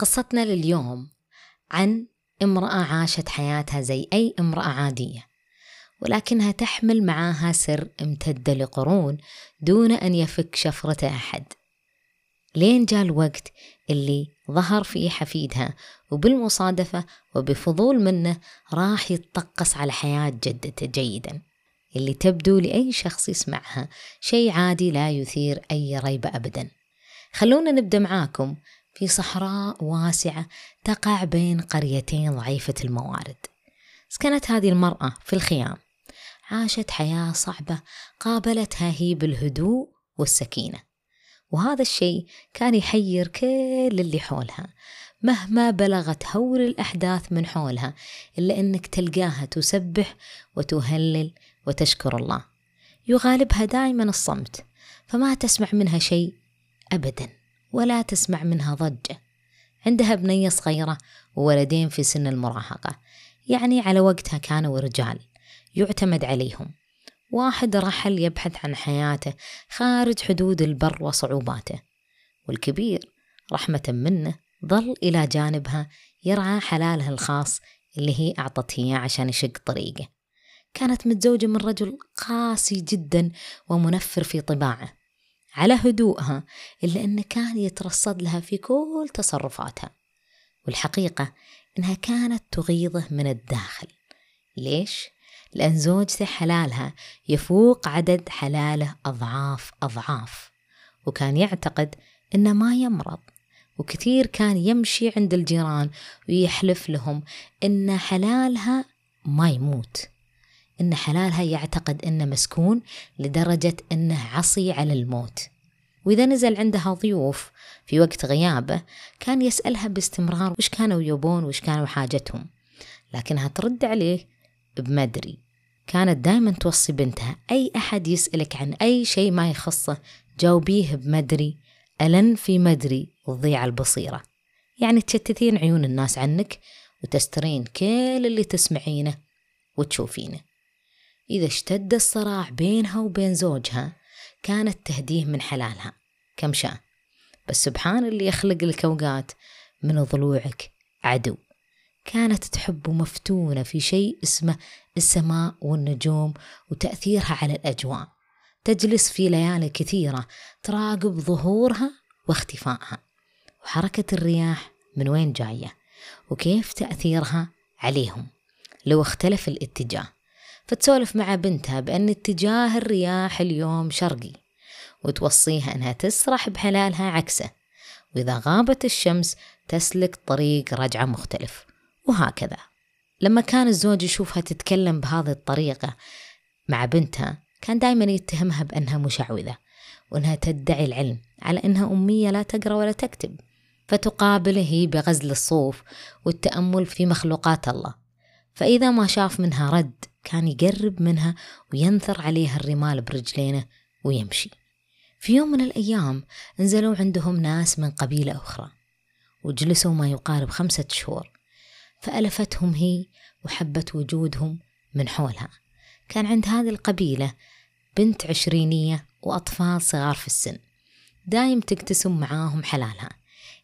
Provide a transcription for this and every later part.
قصتنا لليوم عن امرأة عاشت حياتها زي أي امرأة عادية ولكنها تحمل معاها سر امتد لقرون دون أن يفك شفرة أحد. لين جاء الوقت اللي ظهر فيه حفيدها وبالمصادفة وبفضول منه راح يتطقس على حياة جدته جيدا اللي تبدو لأي شخص يسمعها شيء عادي لا يثير أي ريبة أبدا. خلونا نبدأ معاكم في صحراء واسعة تقع بين قريتين ضعيفة الموارد. سكنت هذه المرأة في الخيام. عاشت حياة صعبة قابلتها هي بالهدوء والسكينة. وهذا الشيء كان يحير كل اللي حولها. مهما بلغت هول الأحداث من حولها إلا أنك تلقاها تسبح وتهلل وتشكر الله. يغالبها دائما الصمت فما تسمع منها شيء أبدا. ولا تسمع منها ضجة عندها بنية صغيرة وولدين في سن المراهقة. يعني على وقتها كانوا رجال يعتمد عليهم. واحد رحل يبحث عن حياته خارج حدود البر وصعوباته. والكبير رحمة منه ظل إلى جانبها يرعى حلالها الخاص اللي هي أعطته إياه عشان يشق طريقه. كانت متزوجة من رجل قاسي جدا ومنفر في طباعه. على هدوءها إلا أنه كان يترصد لها في كل تصرفاتها. والحقيقة أنها كانت تغيظه من الداخل. ليش؟ لأن زوجته حلالها يفوق عدد حلاله أضعاف أضعاف. وكان يعتقد أنه ما يمرض. وكثير كان يمشي عند الجيران ويحلف لهم أن حلالها ما يموت. إن حلالها يعتقد إنه مسكون لدرجة إنه عصي على الموت. وإذا نزل عندها ضيوف في وقت غيابه كان يسألها باستمرار وش كانوا يبون وش كانوا حاجتهم. لكنها ترد عليه بمدري كانت دائما توصي بنتها. أي أحد يسألك عن أي شيء ما يخصه جاوبيه بمدري ألن في مدري تضيع البصيرة. يعني تشتتين عيون الناس عنك وتسترين كل اللي تسمعينه وتشوفينه. إذا اشتد الصراع بينها وبين زوجها كانت تهديه من حلالها. كم شاء. بس سبحان اللي يخلق لك أوقات من ضلوعك عدو. كانت تحب مفتونة في شيء اسمه السماء والنجوم وتأثيرها على الأجواء. تجلس في ليالي كثيرة تراقب ظهورها واختفائها. وحركة الرياح من وين جاية؟ وكيف تأثيرها عليهم؟ لو اختلف الاتجاه. فتسولف مع بنتها بأن اتجاه الرياح اليوم شرقي وتوصيها أنها تسرح بحلالها عكسه وإذا غابت الشمس تسلك طريق رجعة مختلف. وهكذا. لما كان الزوج يشوفها تتكلم بهذه الطريقة مع بنتها كان دائما يتهمها بأنها مشعوذة وأنها تدعي العلم على أنها أمية لا تقرأ ولا تكتب فتقابله بغزل الصوف والتأمل في مخلوقات الله. فإذا ما شاف منها رد كان يقرب منها وينثر عليها الرمال برجلينه ويمشي. في يوم من الأيام نزلوا عندهم ناس من قبيلة أخرى وجلسوا ما يقارب خمسة شهور. فألفتهم هي وحبت وجودهم من حولها. كان عند هذه القبيلة بنت عشرينية وأطفال صغار في السن. دايم تقتسم معاهم حلالها.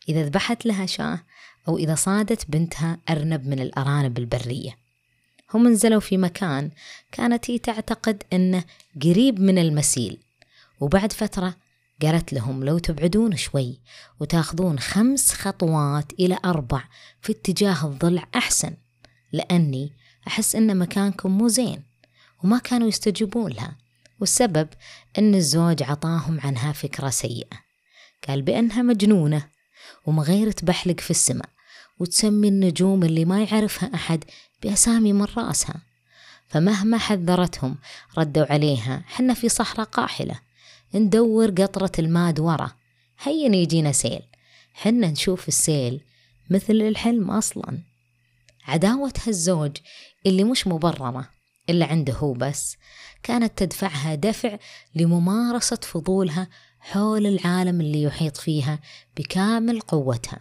إذا ذبحت لها شاة أو إذا صادت بنتها أرنب من الأرانب البرية. هم نزلوا في مكان كانت هي تعتقد أنه قريب من المسيل. وبعد فترة قالت لهم لو تبعدون شوي وتاخذون خمس خطوات إلى أربع في اتجاه الضلع أحسن لأني أحس أن مكانكم مو زين وما كانوا يستجيبون لها والسبب أن الزوج عطاهم عنها فكرة سيئة. قال بأنها مجنونة ومغيرة بحلق في السماء. وتسمي النجوم اللي ما يعرفها أحد بأسامي من رأسها. فمهما حذرتهم ردوا عليها. حنا في صحراء قاحلة. ندور قطرة الماء ورا. هيا يجينا سيل. حنا نشوف السيل مثل الحلم أصلا. عداوة هالزوج اللي مش مبررة إلا عنده هو بس. كانت تدفعها دفع لممارسة فضولها حول العالم اللي يحيط فيها بكامل قوتها.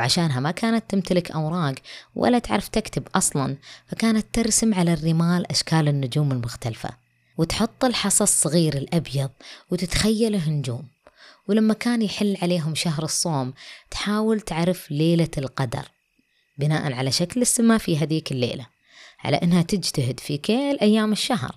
وعشانها ما كانت تمتلك أوراق ولا تعرف تكتب أصلا فكانت ترسم على الرمال أشكال النجوم المختلفة وتحط الحصى الصغير الأبيض وتتخيله نجوم. ولما كان يحل عليهم شهر الصوم تحاول تعرف ليلة القدر بناء على شكل السماء في هذيك الليلة على أنها تجتهد في كل أيام الشهر.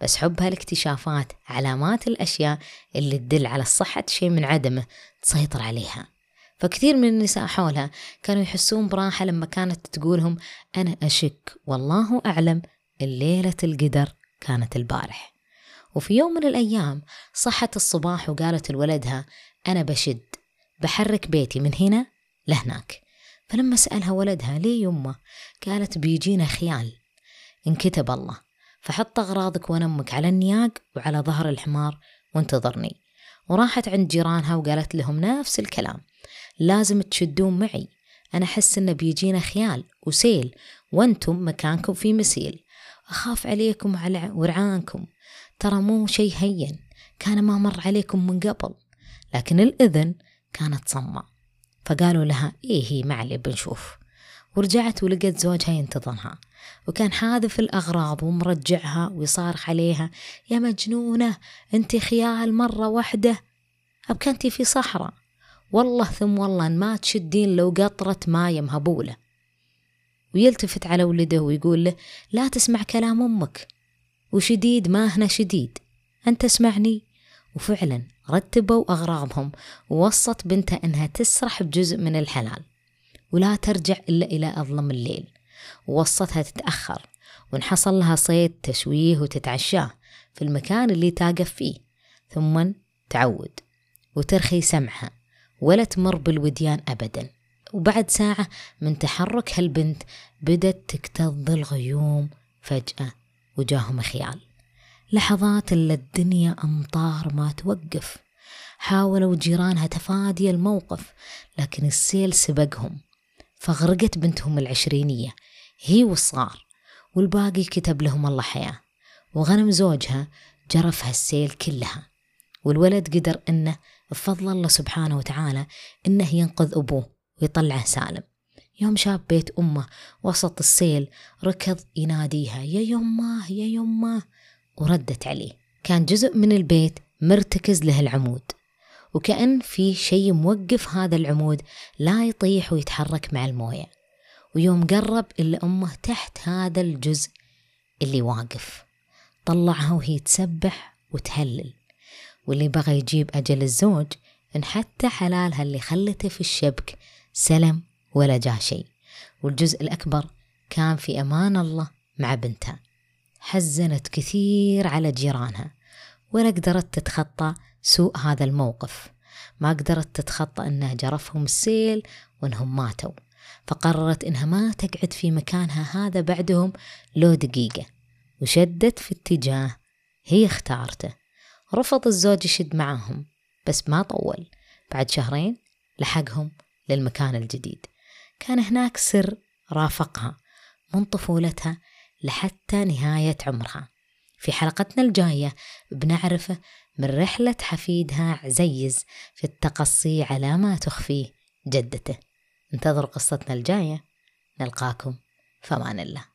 بس حبها الاكتشافات علامات الأشياء اللي تدل على صحة شيء من عدمه تسيطر عليها. فكثير من النساء حولها كانوا يحسون براحة لما كانت تقولهم أنا أشك والله أعلم الليلة القدر كانت البارح. وفي يوم من الأيام صحت الصباح وقالت لولدها أنا بشد بحرك بيتي من هنا لهناك. فلما سألها ولدها ليه يمه؟ قالت بيجينا خيال. انكتب الله فحط أغراضك ونمك على النياق وعلى ظهر الحمار وانتظرني. وراحت عند جيرانها وقالت لهم نفس الكلام. لازم تشدون معي. أنا أحس إنه بيجينا خيال وسيل وأنتم مكانكم في مسيل. أخاف عليكم وعلى ورعانكم. ترى مو شي هين. كان ما مر عليكم من قبل لكن الإذن كانت صمة فقالوا لها إيه هي معلي بنشوف. ورجعت ولقت زوجها ينتظرها. وكان حاذف الأغراض ومرجعها ويصارخ عليها يا مجنونة أنت خيال مرة واحدة. أبكنتي في صحراء. والله ثم والله ما تشدين لو قطرة ماية مهبولة ويلتفت على ولده ويقول له لا تسمع كلام أمك. وشديد ما هنا شديد. أنت اسمعني. وفعلا رتبوا أغراضهم ووصت بنتها أنها تسرح بجزء من الحلال. ولا ترجع إلا إلى أظلم الليل. ووصتها تتأخر وانحصل لها صيد تشويه وتتعشاه في المكان اللي تاقف فيه. ثم تعود وترخي سمعها ولا تمر بالوديان أبدا. وبعد ساعة من تحرك هالبنت بدت تكتظ الغيوم فجأة وجاهم خيال. لحظات إلا الدنيا أمطار ما توقف. حاولوا جيرانها تفادي الموقف لكن السيل سبقهم. فغرقت بنتهم العشرينية. هي والصغار. والباقي كتب لهم الله حياة. وغنم زوجها جرفها السيل كلها. والولد قدر إنه بفضل الله سبحانه وتعالى إنه ينقذ أبوه ويطلعه سالم. يوم شاف بيت أمه وسط السيل ركض يناديها يا يمه يا يمه وردت عليه. كان جزء من البيت مرتكز له العمود. وكأن في شيء موقف هذا العمود لا يطيح ويتحرك مع الموية. ويوم قرب إلا أمه تحت هذا الجزء اللي واقف. طلعها وهي تسبح وتهلل. واللي بغى يجيب أجل الزوج إن حتى حلالها اللي خلته في الشبك سلم ولا جاه شيء. والجزء الأكبر كان في أمان الله مع بنتها. حزنت كثير على جيرانها. ولا قدرت تتخطى سوء هذا الموقف. ما قدرت تتخطى أنه جرفهم السيل وأنهم ماتوا. فقررت إنها ما تقعد في مكانها هذا بعدهم لو دقيقة وشدت في اتجاه هي اختارته. رفض الزوج يشد معاهم بس ما طول. بعد شهرين لحقهم للمكان الجديد. كان هناك سر رافقها من طفولتها لحتى نهاية عمرها. في حلقتنا الجاية بنعرفه من رحلة حفيدها عزيز في التقصي على ما تخفيه جدته. انتظروا قصتنا الجاية. نلقاكم. فمان الله.